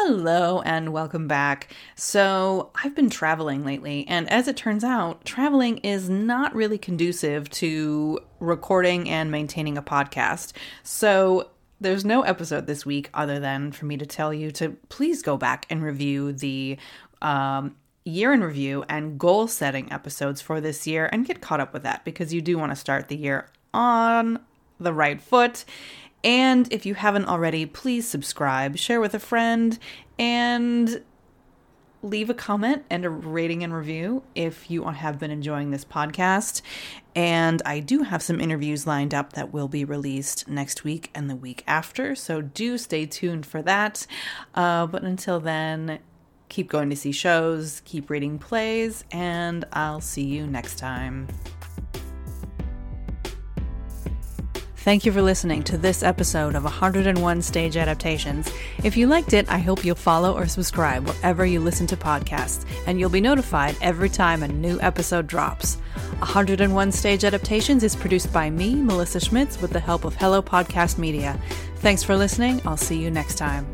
Hello and welcome back. So, I've been traveling lately, and as it turns out, traveling is not really conducive to recording and maintaining a podcast. So, there's no episode this week other than for me to tell you to please go back and review the um, year in review and goal setting episodes for this year and get caught up with that because you do want to start the year on the right foot and if you haven't already, please subscribe, share with a friend, and leave a comment and a rating and review if you have been enjoying this podcast. And I do have some interviews lined up that will be released next week and the week after. So do stay tuned for that. Uh, but until then, keep going to see shows, keep reading plays, and I'll see you next time. Thank you for listening to this episode of 101 Stage Adaptations. If you liked it, I hope you'll follow or subscribe wherever you listen to podcasts, and you'll be notified every time a new episode drops. 101 Stage Adaptations is produced by me, Melissa Schmitz, with the help of Hello Podcast Media. Thanks for listening. I'll see you next time.